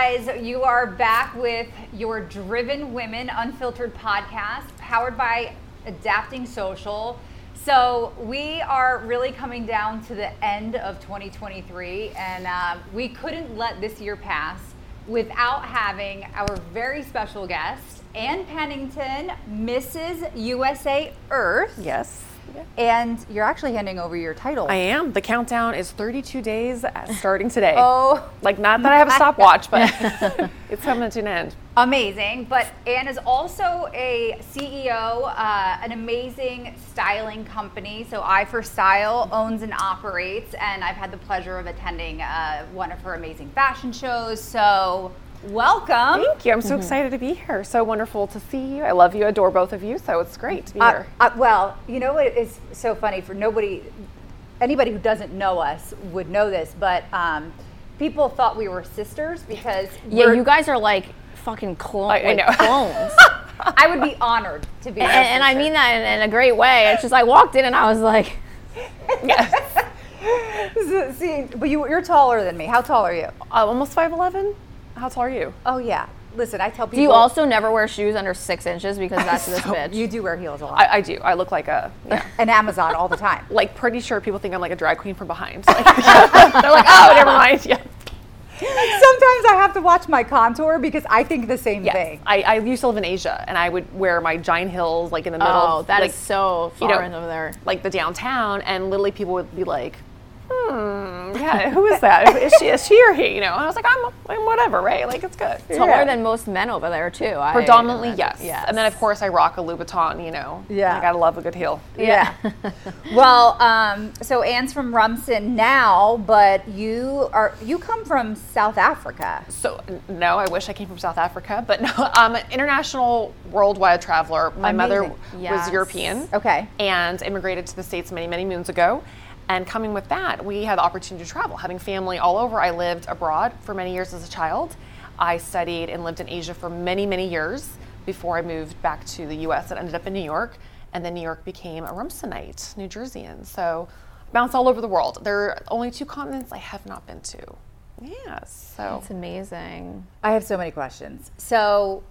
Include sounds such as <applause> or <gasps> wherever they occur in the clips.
Guys? You are back with your Driven Women Unfiltered podcast, powered by Adapting Social. So, we are really coming down to the end of 2023, and uh, we couldn't let this year pass without having our very special guest, Ann Pennington, Mrs. USA Earth. Yes. And you're actually handing over your title. I am. The countdown is 32 days starting today. <laughs> Oh, Like, not that I have a stopwatch, but <laughs> it's coming to an end. amazing. But Ann is also a CEO, uh, an amazing styling company. So I for Style owns and operates, and I've had the pleasure of attending uh, one of her amazing fashion shows. So welcome. Thank you. I'm so excited to be here. So wonderful to see you. I love you, adore both of you. So it's great to be Uh, here. uh, well, you know what is so funny for nobody, anybody who doesn't know us would know this, but um, people thought we were sisters because Yeah, we're- you guys are like fucking clone, I- I like know. clones. <laughs> I would be honored to be. and, and I mean that in, in a great way. It's just I walked in and I was like, <laughs> yes. <laughs> See, but you, you're taller than me. How tall are you? Uh, almost 5'11. How tall are you? Oh yeah. Listen, I tell people. do you also never wear shoes under six inches because that's <laughs> this bitch? You do wear heels a lot. I, I do. I look like a, <laughs> yeah. and Amazon all the time. <laughs> like, pretty sure people think I'm like a drag queen from behind. Like, they're like, oh, never mind. Yeah. Sometimes I have to watch my contour because I think the same Yes. thing. I, I used to live in Asia and I would wear my giant heels like in the middle. oh, that is like, so you foreign know, over there. like the downtown, and literally people would be like, "Hmm, <laughs> yeah, who is that? Is she, is she or he?" You know, and I was like, "I'm, I'm whatever, right? Like it's good." Taller Yeah. than most men over there too. I Predominantly, imagine. yes. Yes. And then of course I rock a Louboutin. You know, Yeah. I gotta love a good heel. Yeah. <laughs> well, um, so Ann's from Rumson now, but you are you come from South Africa. So no, I wish I came from South Africa, but <laughs> no, I'm an international, worldwide traveler. My mother Yes. was European. Okay. and immigrated to the States many, many moons ago. And coming with that, we had the opportunity to travel, having family all over. I lived abroad for many years as a child. I studied and lived in Asia for many, many years before I moved back to the US and ended up in New York. And then New York became a Rumsonite, New Jerseyan. So bounced all over the world. There are only two continents I have not been to. Yes. So It's amazing. I have so many questions. So,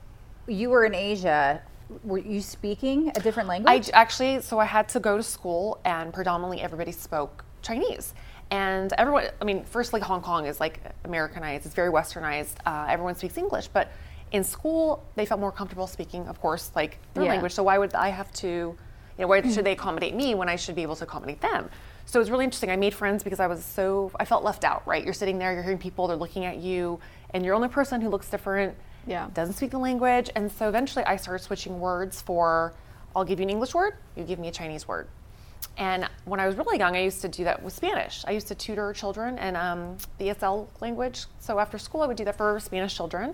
you were in Asia. Were you speaking a different language? I actually, so I had to go to school, and predominantly everybody spoke Chinese. And everyone, I mean, firstly, Hong Kong is like Americanized, it's very westernized. Uh, everyone speaks English, but in school, they felt more comfortable speaking, of course, like their Yeah. language. So why would I have to, you know, why should they accommodate me when I should be able to accommodate them? So it was really interesting. I made friends because I was so, I felt left out, right? You're sitting there, you're hearing people, they're looking at you, and you're the only person who looks different Yeah. doesn't speak the language. And so eventually I started switching words for I'll give you an English word, you give me a Chinese word. And when I was really young, I used to do that with Spanish. I used to tutor children in um, the ESL language. So after school, I would do that for Spanish children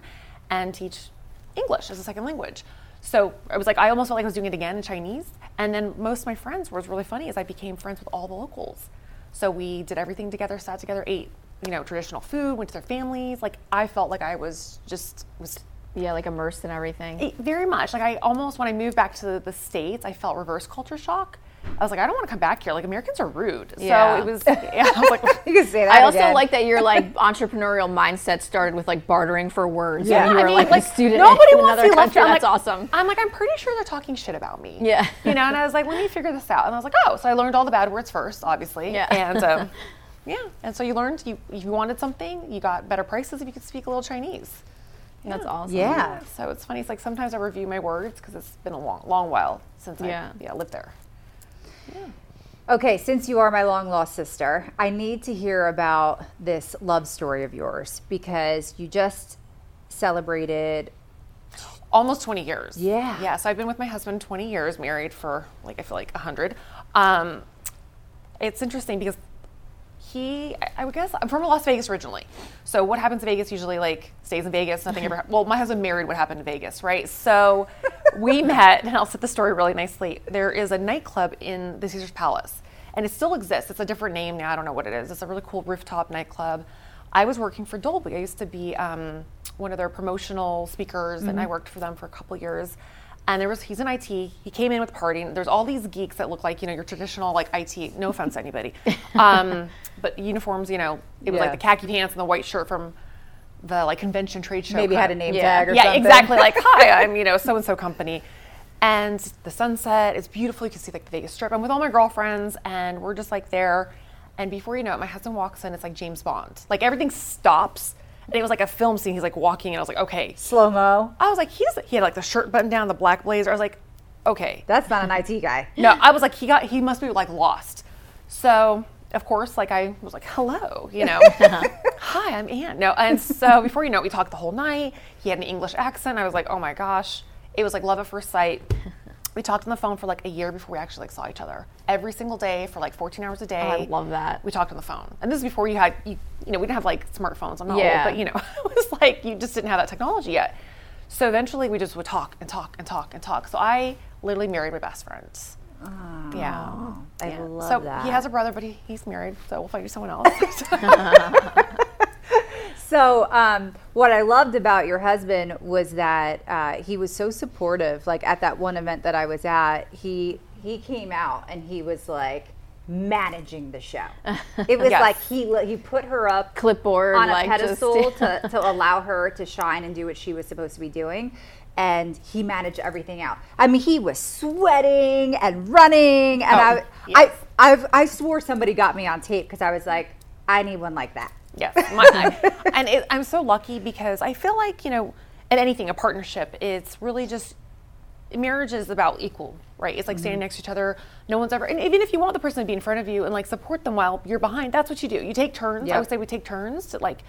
and teach English as a second language. So I was like, I almost felt like I was doing it again in Chinese. And then most of my friends, what was really funny is I became friends with all the locals. So we did everything together, sat together, ate, you know, traditional food, went to their families. Like I felt like I was just was Yeah, like immersed in everything. it- very much. Like I almost when I moved back to the, the states, I felt reverse culture shock. I was like, I don't want to come back here. Like Americans are rude. Yeah. So it was. Yeah, I was like, <laughs> you can say that. I also again. like that your <laughs> like entrepreneurial mindset started with like bartering for words. Yeah, when you I were mean, like, like, a student nobody in wants another to be left country. out. That's like- awesome. I'm like, I'm pretty sure they're talking shit about me. Yeah. You know, and I was like, let me figure this out. And I was like, oh, so I learned all the bad words first, obviously. Yeah. And um, <laughs> yeah, and so you learned you if you wanted something, you got better prices if you could speak a little Chinese. That's awesome. Yeah. So it's funny. It's like sometimes I review my words because it's been a long, long while since Yeah. I yeah lived there. Okay, since you are my long lost sister, I need to hear about this love story of yours because you just celebrated. almost 20 years. Yeah. Yeah. So I've been with my husband 20 years, married for like, I feel like 100. Um, it's interesting because he, I- guess, I'm from Las Vegas originally. So what happens in Vegas usually like stays in Vegas, nothing ever, <laughs> well, my husband married what happened in Vegas, right? So we <laughs> met, and I'll set the story really nicely. There is a nightclub in the Caesars Palace, and it still exists. It's a different name now. I don't know what it is. It's a really cool rooftop nightclub. I was working for Dolby. I used to be um, one of their promotional speakers, and I worked for them for a couple years. And there was he's in IT. He came in with partying. There's all these geeks that look like you know your traditional like IT. No offense to anybody, <laughs> um, but uniforms. You know, it was Yeah. like the khaki pants and the white shirt from the like convention trade show. Maybe had a name Yeah. tag or yeah, something. exactly. Like, <laughs> hi, I'm you know so and so company, and the sunset is beautiful. You can see like the Vegas Strip. I'm with all my girlfriends, and we're just like there. And before you know it, my husband walks in. It's like James Bond. Like everything stops, and it was like a film scene. He's like walking, and I was like, okay. Slow mo. I was like, he's he had like the shirt buttoned down, the black blazer. I was like, okay. That's not an IT guy. <gasps> No, I was like, he got, he must be like lost. So, of course, like I was like, hello, you know, <laughs> hi, I'm Ann. No, and so <laughs> before you know it, we talked the whole night. He had an English accent. I was like, oh my gosh, it was like love at first sight. We talked on the phone for like a year before we actually like saw each other every single day for like 14 hours a oh, day. I love that. We talked on the phone, and this is before you had you, you know we didn't have like smartphones. I'm not Yeah. old, but you know <laughs> it was like you just didn't have that technology yet. So eventually we just would talk and talk and talk and talk. So I literally married my best friend. yeah. I Yeah. love so that. he has a brother, but he, he's married, so we'll find you someone else. <laughs> <laughs> So, um, what I loved about your husband was that uh, he was so supportive. Like at that one event that I was at, he he came out and he was like managing the show. <laughs> It was Yes. like he he put her up Clipboard, on a like, just- pedestal <laughs> to, to allow her to shine and do what she was supposed to be doing. And he managed everything out. I mean, he was sweating and running, and Oh, I, yes. I, I've, I swore somebody got me on tape because I was like, I need one like that. Yes, my, <laughs> and it, I'm so lucky because I feel like you know, in anything, a partnership, it's really just marriage is about equal, right? It's like standing mm-hmm. next to each other. No one's ever, and even if you want the person to be in front of you and like support them while you're behind, that's what you do. You take turns. I Yep. would say we take turns to like,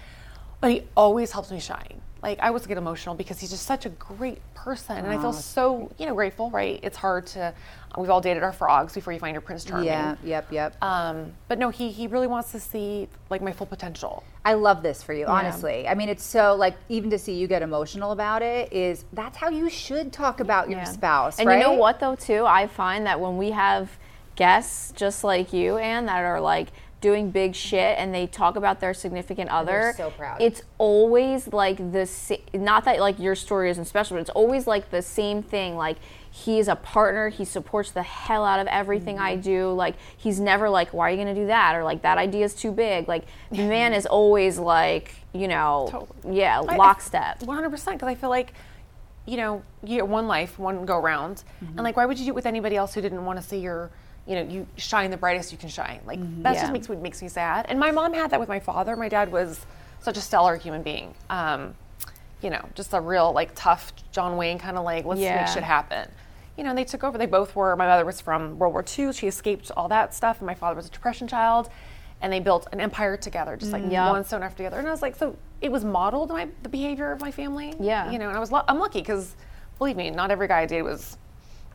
but he always helps me shine. Like I always get emotional because he's just such a great person, and I feel so you know grateful. Right? It's hard to. We've all dated our frogs before you find your prince charming. Yeah, yep, yep. Um, but no, he he really wants to see like my full potential. I love this for you, honestly. I mean, it's so like even to see you get emotional about it is that's how you should talk about your Yeah. spouse, And right? you know what though too? I find that when we have guests just like you, Ann, that are like doing big shit and they talk about their significant other, so proud. it's always like the sa- not that like your story isn't special, but it's always like the same thing. Like he's a partner, he supports the hell out of everything I Mm-hmm. do. Like he's never like, why are you gonna do that? Or like that idea is too big. Like the man is always like, you know, Totally. yeah, I- I- lockstep. 100% because I feel like, you know, you get one life, one go round. And like, why would you do it with anybody else who didn't want to see your, you know, you shine the brightest you can shine? Like, that Yeah. just makes me, makes me sad. And my mom had that with my father. My dad was such a stellar human being. Um, you know, just a real, like, tough John Wayne kind of like, let's Yeah. make shit happen. You know, and they took over. They both were, my mother was from World War II. She escaped all that stuff. And my father was a depression child. And they built an empire together, just like Yep. one stone after the other. And I was like, so it was modeled my the behavior of my family. Yeah. You know, and I was I'm lucky because believe me, not every guy I dated was,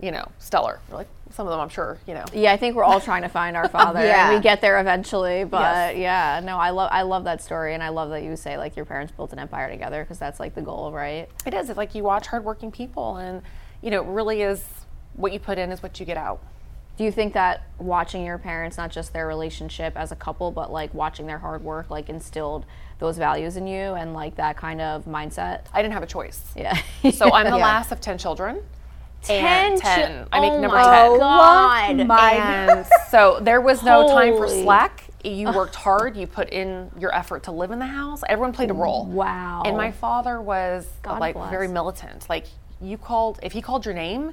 you know, stellar. Like some of them, I'm sure. You know. Yeah, I think we're all trying to find our <laughs> father, Yeah. and we get there eventually. But Yes. yeah, no, I love I love that story, and I love that you say like your parents built an empire together because that's like the goal, right? It is. It's like you watch hardworking people, and you know, it really is what you put in is what you get out. Do you think that watching your parents, not just their relationship as a couple, but like watching their hard work, like instilled those values in you and like that kind of mindset? I didn't have a choice. Yeah. So I'm <laughs> the Yeah. last of ten children. Ten. 10. I make oh number 10. God. <laughs> my And <laughs> so there was no time for slack. You worked hard. You put in your effort to live in the house. Everyone played a role. Wow. And my father was God like bless. very militant. Like you called, if he called your name,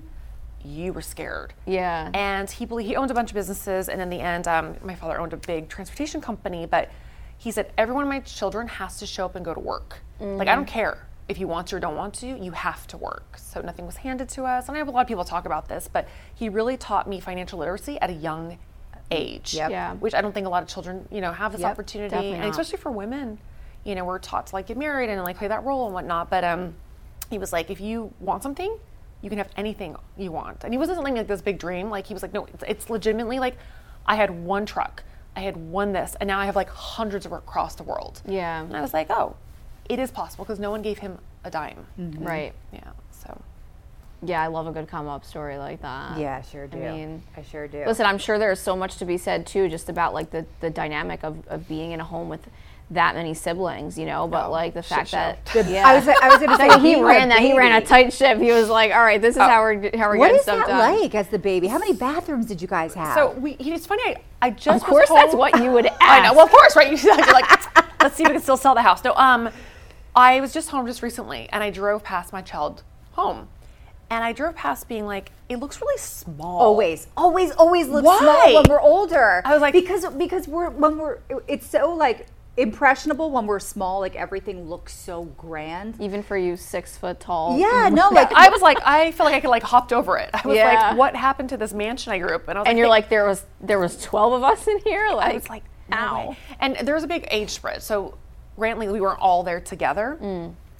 you were scared. Yeah. And he believed, he owned a bunch of businesses, and in the end, um, my father owned a big transportation company. But he said every one of my children has to show up and go to work. Like I don't care if you want to or don't want to, you have to work. So nothing was handed to us. And I have a lot of people talk about this, but he really taught me financial literacy at a young age. Yep. Yeah. Which I don't think a lot of children, you know, have this Yep, opportunity, definitely and not. especially for women. You know, we're taught to like get married and like play that role and whatnot. But um, he was like, if you want something, you can have anything you want. And he wasn't something like this big dream. Like he was like, no, it's, it's legitimately like, I had one truck, I had one this, and now I have like hundreds of across the world. Yeah. And I was like, oh, it is possible because no one gave him a dime. Right. Yeah. So Yeah, I love a good come up story like that. Yeah, I sure do. I, mean, I sure do. Listen, I'm sure there's so much to be said too, just about like the, the dynamic of, of being in a home with that many siblings, you know. But Oh, like the shit fact show. that <laughs> yeah, I was I was going <laughs> to say he ran that. He ran a tight ship. He was like, "All right, this is how we're how we're What getting is stuff that like as the baby? How many bathrooms did you guys have? So we, it's funny. I, I just Of course, was that's told- what you would ask. <laughs> I know. Well, of course, right? You're like, let's see if we can still sell the house. No, um, I was just home just recently and I drove past my child home. And I drove past being like, it looks really small. Always, always, always looks Why? small when we're older. I was like- because because we're when we're it's so like impressionable when we're small. Like everything looks so grand. Even for you, six foot tall. Yeah, <laughs> no, like I was like, I feel like I could like hopped over it. I was Yeah. like, what happened to this mansion I grew up in? I was And you're "They- like, there was there was twelve of us in here. Like, I was like, no ow. way. And there was a big age spread. So Rantley, we weren't all there together.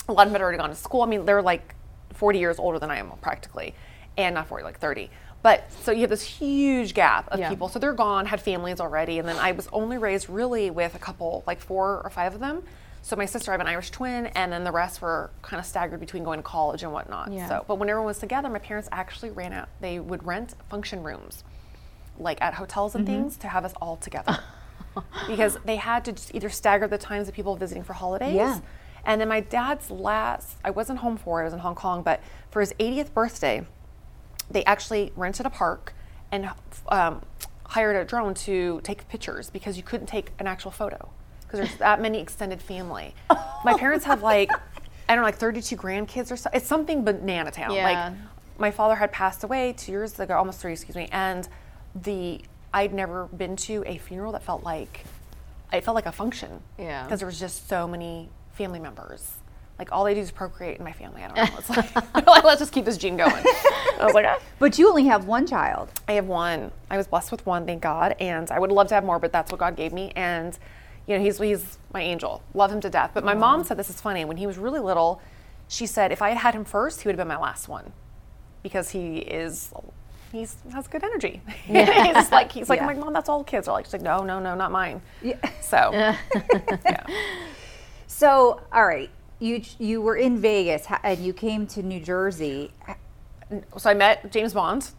A lot of them had already gone to school. I mean, they're like 40 years older than I am practically, and not 40, like 30. But so you have this huge gap of Yeah. people. So they're gone, had families already, and then I was only raised really with a couple, like four or five of them. So my sister, I have an Irish twin, and then the rest were kind of staggered between going to college and whatnot. Yeah. So, but when everyone was together, my parents actually ran out. They would rent function rooms like at hotels and mm-hmm. things to have us all together <laughs> because they had to just either stagger the times of people visiting for holidays. Yeah. And then my dad's last, I wasn't home for it, I was in Hong Kong, but for his 80th birthday, they actually rented a park and um, hired a drone to take pictures because you couldn't take an actual photo because there's that many extended family. <laughs> My parents have like, I don't know, like 32 grandkids or so. It's something banana town. Yeah. Like my father had passed away two years ago, almost three, excuse me, and the I'd never been to a funeral that felt like it felt like a function. Yeah. Because there was just so many family members. Like all they do is procreate in my family. I don't know. It's like, like, <laughs> <laughs> let's just keep this gene going. I was like, ah. but you only have one child. I have one. I was blessed with one, thank God. And I would love to have more, but that's what God gave me. And you know, he's he's my angel. Love him to death. But my mom said this is funny. When he was really little, she said if I had had him first, he would have been my last one, because he is. He's has good energy. <laughs> <laughs> he's just like he's like, Yeah. I'm like, mom, that's all kids are like. She's like, no, no, no, not mine. Yeah. So, <laughs> yeah. So, all right, you you were in Vegas and you came to New Jersey. so I met James Bond,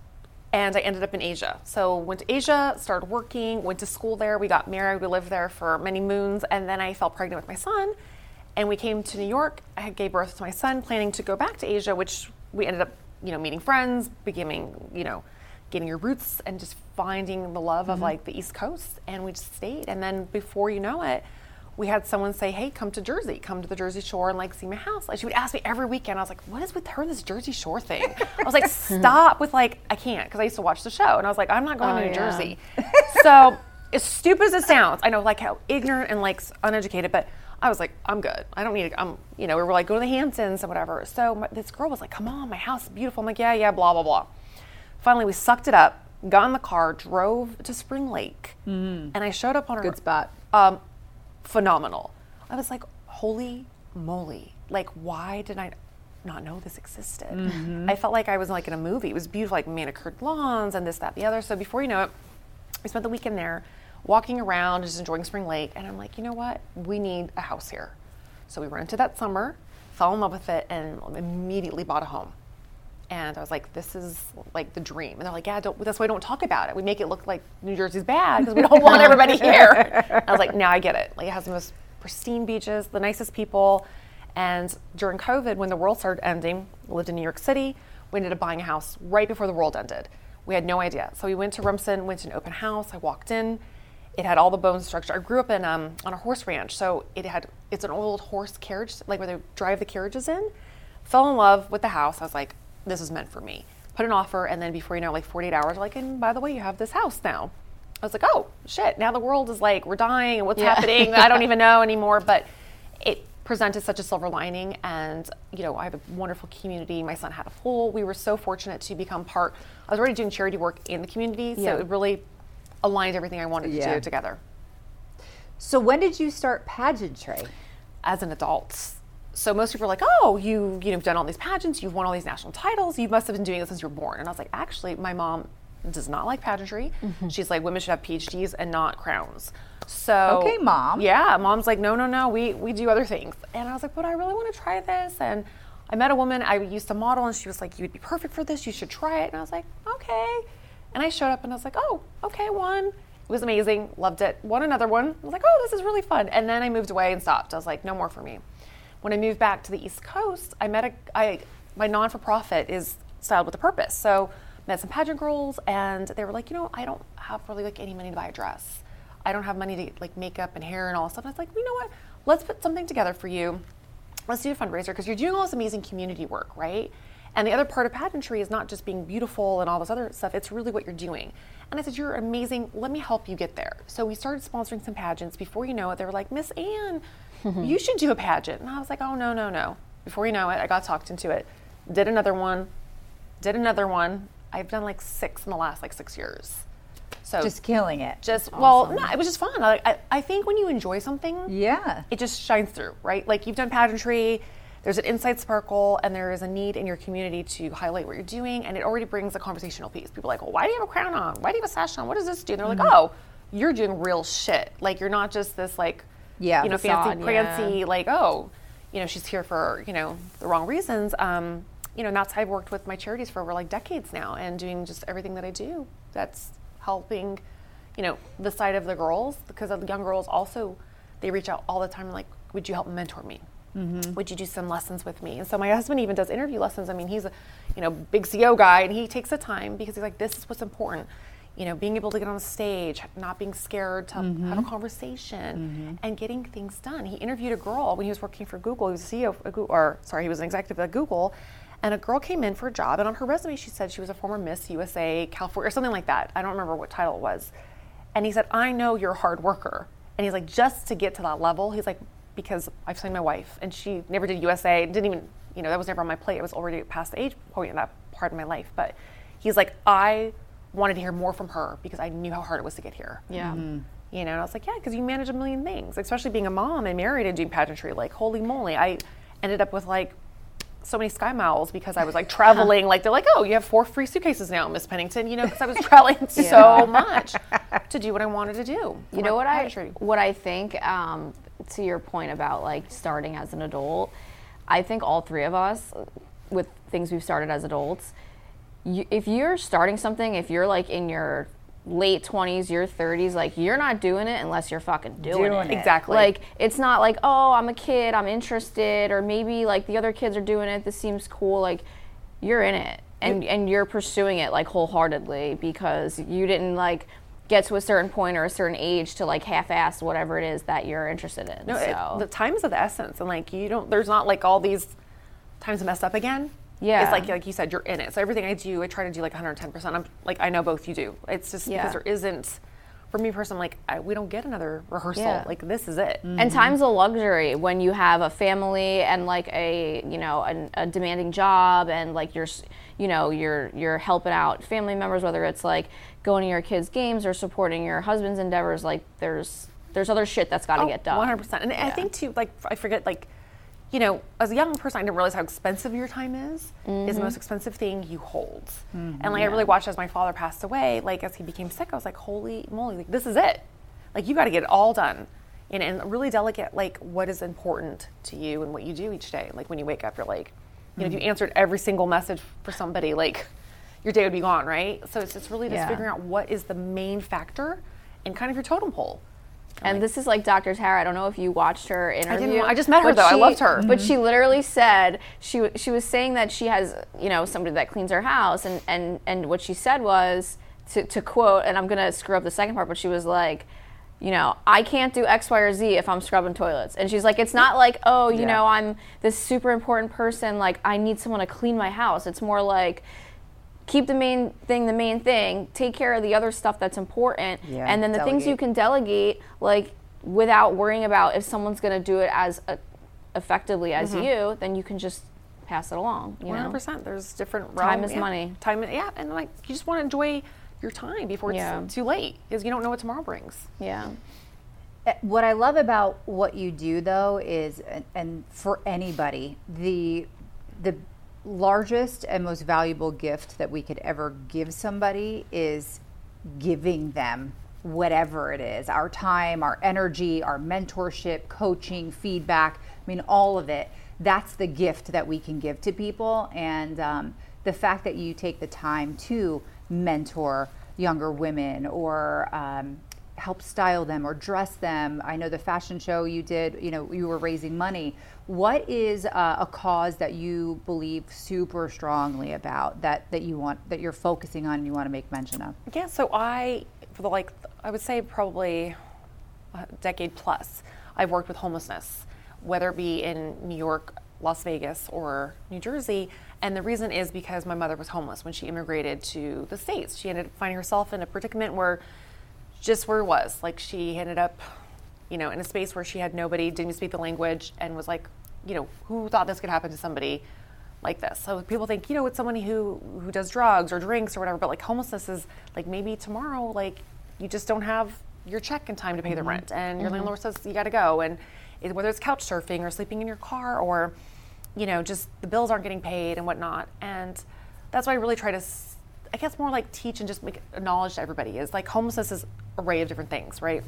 and I ended up in Asia. So went to Asia, started working, went to school there. We got married. We lived there for many moons, and then I fell pregnant with my son, and we came to New York. I gave birth to my son, planning to go back to Asia, which we ended up, you know, meeting friends, beginning, you know, getting your roots, and just finding the love of mm-hmm. like the East Coast, and we just stayed. And then before you know it. We had someone say, "Hey, come to Jersey, come to the Jersey Shore, and like see my house." Like she would ask me every weekend. I was like, "What is with her and this Jersey Shore thing?" I was like, <laughs> "Stop with like I can't," because I used to watch the show, and I was like, "I'm not going Oh, to New yeah. Jersey." <laughs> so as stupid as it sounds, I know like how ignorant and like uneducated, but I was like, "I'm good. I don't need to." I'm, you know, we were like, "Go to the Hamptons and whatever." So my, this girl was like, "Come on, my house is beautiful." I'm like, "Yeah, yeah," blah blah blah. Finally, we sucked it up, got in the car, drove to Spring Lake, and I showed up on her Good spot. um, phenomenal. I was like, holy moly! Like, why did I not know this existed? I felt like I was like in a movie. It was beautiful, like manicured lawns and this, that, the other. So before you know it, we spent the weekend there, walking around, just enjoying Spring Lake. And I'm like, you know what? We need a house here. So we rented that summer, fell in love with it, and immediately bought a home. And I was like, this is like the dream. And they're like, yeah, don't, that's why we don't talk about it. We make it look like New Jersey's bad because we don't want everybody <laughs> here. I was like, now I get it. Like, it has the most pristine beaches, the nicest people. And during COVID, when the world started ending, we lived in New York City. We ended up buying a house right before the world ended. We had no idea. So we went to Rumson, went to an open house. I walked in. It had all the bone structure. I grew up in um, on a horse ranch, so it had it's an old horse carriage, like where they drive the carriages in. Fell in love with the house. I was like, this is meant for me. Put an offer, and then before you know, like 48 hours, like, and by the way, you have this house now. I was like, oh shit! Now the world is like, we're dying, and what's Yeah. happening? I don't <laughs> even know anymore. But it presented such a silver lining, and you know, I have a wonderful community. My son had a pool. We were so fortunate to become part. I was already doing charity work in the community, so Yeah. it really aligned everything I wanted to do together So when did you start pageantry? as an adult. So most people are like, "Oh, you you know, have done all these pageants, you've won all these national titles. You must have been doing this since you were born." And I was like, "Actually, my mom does not like pageantry. Mm-hmm. She's like, women should have PhDs and not crowns." So Okay, Mom. Yeah, mom's like, "No, no, no. We we do other things." And I was like, "But I really want to try this." And I met a woman I used to model, and she was like, "You would be perfect for this. You should try it." And I was like, "Okay." And I showed up, and I was like, "Oh, okay, one." It was amazing. Loved it. Won another one. I was like, oh, this is really fun. And then I moved away and stopped. I was like, no more for me. When I moved back to the East Coast, I met a, I, my non for profit is styled with a purpose. So met some pageant girls and they were like, you know, I don't have really like any money to buy a dress. I don't have money to like makeup and hair and all stuff. And I was like, you know what? Let's put something together for you let's do a fundraiser because you're doing all this amazing community work, right? And the other part of pageantry is not just being beautiful and all this other stuff, it's really what you're doing. And I said, You're amazing. Let me help you get there. So we started sponsoring some pageants. Before you know it, they were like, Miss Ann, you should do a pageant. And I was like, Oh, no, no, no. Before you know it, I got talked into it. Did another one, did another one. I've done like six in the last like six years. So Just killing it. just well, no, it was just fun. I, I, I think when you enjoy something, yeah. it just shines through, right? Like you've done pageantry, there's an inside sparkle, and there is a need in your community to highlight what you're doing, and it already brings a conversational piece. People are like, well, why do you have a crown on? Why do you have a sash on? What does this do? And they're like, oh, you're doing real shit. Like you're not just this like, Yeah, you know, fancy facade, yeah. like, oh, you know, she's here for you know the wrong reasons. Um, you know, and that's how I've worked with my charities for over like decades now, and doing just everything that I do. That's helping, you know, the side of the girls because of the young girls also, they reach out all the time like, would you help mentor me? Mm-hmm. Would you do some lessons with me? And so my husband even does interview lessons. I mean, he's a, you know, big CEO guy, and he takes the time because he's like, this is what's important. You know, being able to get on the stage, not being scared to mm-hmm. have a conversation, mm-hmm. and getting things done. He interviewed a girl when he was working for Google. He was a CEO, Google, or sorry, he was an executive at Google, and a girl came in for a job, and on her resume she said she was a former Miss USA California or something like that. I don't remember what title it was. And he said, I know you're a hard worker. And he's like, just to get to that level, he's like, because I've seen my wife and she never did USA, didn't even, you know, that was never on my plate. It was already past the age point in that part of my life. But he's like, I wanted to hear more from her because I knew how hard it was to get here. Yeah. You know, and I was like, yeah, because you manage a million things, especially being a mom and married and doing pageantry. Like, holy moly, I ended up with like so many sky miles because I was like traveling. like, they're like, oh, you have four free suitcases now, Miss Pennington. You know, because I was <laughs> traveling so much to do what I wanted to do. You know what I what I think um, to your point about like starting as an adult. I think all three of us, with things we've started as adults, you, if you're starting something, if you're like in your late 20s, your 30s, like you're not doing it unless you're fucking doing, Doing it. it. Exactly. Like it's not like, oh, I'm a kid, I'm interested, or maybe like the other kids are doing it, this seems cool. Like you're in it and and you're pursuing it like wholeheartedly because you didn't like get to a certain point or a certain age to like half-ass whatever it is that you're interested in. No, it- the time is of the essence, and like you don't. There's not like all these times to mess up again. Yeah. it's like like you said, you're in it. So everything I do, I try to do like 110. percent I'm like I know both you do. It's just Yeah. because there isn't. For me personally, like I, we don't get another rehearsal. Yeah. Like this is it. and mm-hmm. time's a luxury when you have a family and like a you know an, a demanding job and like you're you know you're you're helping out family members whether it's like going to your kids games or supporting your husband's endeavors like there's there's other shit that's got to oh, get done 100. percent And I think too, like I forget, like you know, as a young person, I didn't realize how expensive your time is. Is Mm-hmm. the most expensive thing you hold. And like I really watched as my father passed away. Like as he became sick, I was like, holy moly, like this is it. Like you got to get it all done. And, and really delicate, like what is important to you and what you do each day. Like when you wake up, you're like, you know, if you Mm-hmm. answered every single message for somebody, like your day would be gone, right? So it's just really just Yeah. figuring out what is the main factor and kind of your totem pole. And this is like Dr. Tara. I don't know if you watched her interview. I I just met her, though. I loved her. But she mm-hmm. literally said she she was saying that she has you know somebody that cleans her house, and and and what she said was to to quote, and I'm gonna screw up the second part, but she was like. You know, I can't do X, Y, or Z if I'm scrubbing toilets. And she's like, it's not like, oh, you Yeah. know, I'm this super important person. Like, I need someone to clean my house. It's more like, keep the main thing the main thing take care of the other stuff that's important Yeah, and then the things you can delegate like without worrying about if someone's going to do it as uh effectively as Mm-hmm. you then you can just pass it along you One hundred know percent. There's different Time is yeah. money. Time, yeah, and like you just want to enjoy your time before it's Yeah. too late because you don't know what tomorrow brings. yeah Uh, What I love about what you do, though, is and, and for anybody, the the largest and most valuable gift that we could ever give somebody is giving them whatever it is our time, our energy, our mentorship, coaching, feedback. I mean, all of it. That's the gift that we can give to people. And um, the fact that you take the time to mentor younger women or um, help style them or dress them. I know the fashion show you did, you know, you were raising money. What is uh, a cause that you believe super strongly about that that you want that you're focusing on and you want to make mention of? Yeah, so I, for the like, I would say probably a decade plus, I've worked with homelessness, whether it be in New York Las Vegas or New Jersey. And the reason is because my mother was homeless when she immigrated to the States. She ended up finding herself in a predicament where just where it was. Like she ended up, you know, in a space where she had nobody, didn't speak the language, and was like, you know, who thought this could happen to somebody like this? So people think, you know, it's somebody who who does drugs or drinks or whatever, but like homelessness is like maybe tomorrow, like you just don't have your check in time to pay the mm-hmm. rent, and your mm-hmm. landlord says you got to go, and it, whether it's couch surfing or sleeping in your car or, you know, just the bills aren't getting paid and whatnot, and that's why I really try to. I guess more like teach and just make knowledge to everybody is like homelessness is array of different things, right?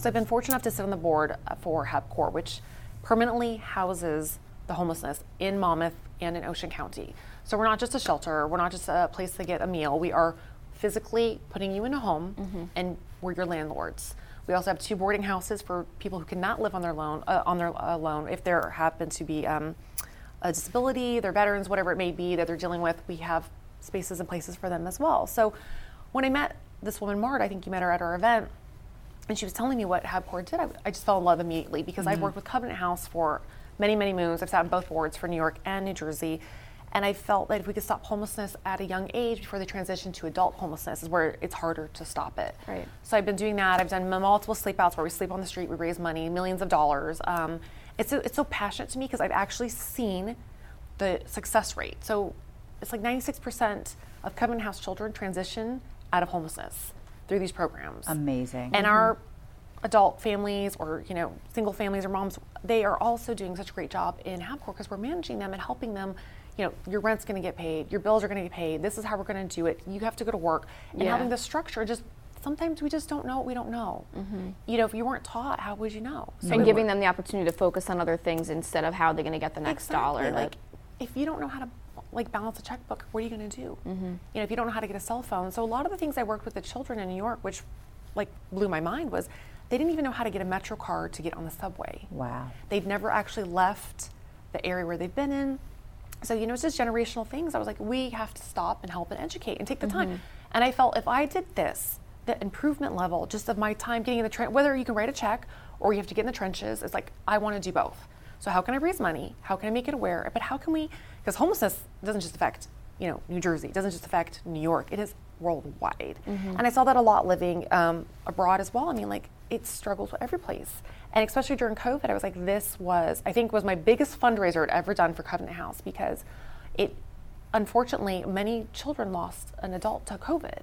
So I've been fortunate enough to sit on the board uh, for HABcore, which permanently houses the homelessness in Monmouth and in Ocean County. So we're not just a shelter, we're not just a place to get a meal. We are physically putting you in a home and we're your landlords. We also have two boarding houses for people who cannot live on their loan uh, on their uh, loan if there happen to be um, a disability, they're veterans, whatever it may be that they're dealing with. We have spaces and places for them as well. So when I met this woman, Mart, I think you met her at our event, and she was telling me what HabCore did. I, I just fell in love immediately because I've worked with Covenant House for many, many moons. I've sat on both boards for New York and New Jersey. And I felt that if we could stop homelessness at a young age before they transition to adult homelessness, is where it's harder to stop it. Right. So I've been doing that. I've done multiple sleep outs where we sleep on the street, we raise money, millions of dollars. Um, it's, so, it's so passionate to me because I've actually seen the success rate. So it's like 96% of Covenant House children transition out of homelessness through these programs. Amazing. And our mm-hmm. adult families or you know single families or moms, they are also doing such a great job in HABcore because we're managing them and helping them. You know, your rent's going to get paid, your bills are going to get paid. This is how we're going to do it. You have to go to work, and Yeah. having the structure. Just sometimes we just don't know what we don't know. Mm-hmm. You know, if you weren't taught, how would you know? So and giving them the opportunity to focus on other things instead of how they're going to get the next dollar. Exactly, Like, if you don't know how to like balance a checkbook, what are you going to do? Mm-hmm. You know, if you don't know how to get a cell phone. So a lot of the things I worked with the children in New York, which like blew my mind, was they didn't even know how to get a metro card to get on the subway. Wow. They'd never actually left the area where they've been in. So you know, it's just generational things. I was like, we have to stop and help and educate and take the Mm-hmm. time. And I felt if I did this, the improvement level just of my time getting in the trench, whether you can write a check or you have to get in the trenches, it's like I want to do both. So how can I raise money? How can I make it aware? But how can we? Because homelessness doesn't just affect you know New Jersey. It doesn't just affect New York. It is worldwide. And I saw that a lot living um, abroad as well. I mean, like it struggles with every place. And especially during COVID, I was like, this was, I think, was my biggest fundraiser I'd ever done for Covenant House because it, unfortunately, many children lost an adult to COVID.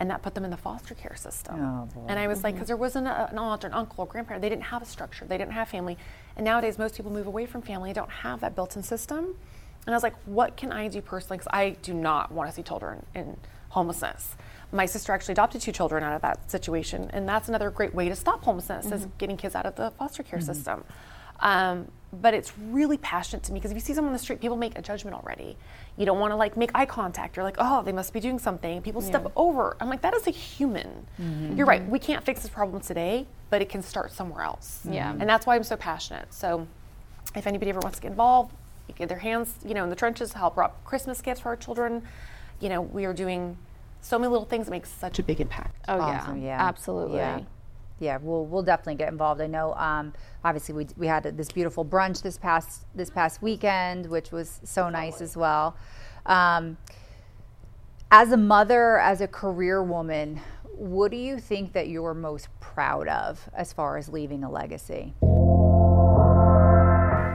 And that put them in the foster care system. Oh. And I was like, because there wasn't a, an aunt or an uncle or grandparent, they didn't have a structure, they didn't have family. And nowadays, most people move away from family, don't have that built in system. And I was like, what can I do personally? Because I do not want to see children in homelessness. My sister actually adopted two children out of that situation, and that's another great way to stop homelessness is mm-hmm. getting kids out of the foster care mm-hmm. system. Um, but it's really passionate to me because if you see someone on the street, people make a judgment already. You don't want to like make eye contact. You're like, oh, they must be doing something. People step over. I'm like, that is a human. Mm-hmm. You're right. We can't fix this problem today, but it can start somewhere else. Yeah. And that's why I'm so passionate. So if anybody ever wants to get involved, get their hands, you know, in the trenches, to help wrap Christmas gifts for our children. You know, we are doing so many little things that make such a big impact. oh Awesome, yeah, yeah. absolutely. Yeah. Yeah, we'll we'll definitely get involved. I know. Um, obviously, we we had this beautiful brunch this past this past weekend, which was so nice as well. Um, as a mother, as a career woman, what do you think that you're most proud of as far as leaving a legacy?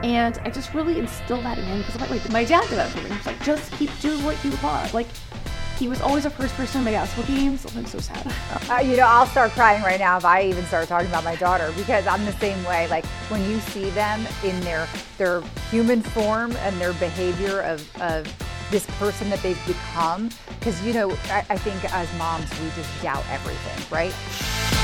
And I just really instilled that in him because I'm like, my dad did that for me. He was like, just keep doing what you love. Like, he was always the first person to my basketball games. I'm so sad. Uh, you know, I'll start crying right now if I even start talking about my daughter because I'm the same way. Like when you see them in their their human form and their behavior of, of this person that they've become, because you know, I, I think as moms we just doubt everything, right?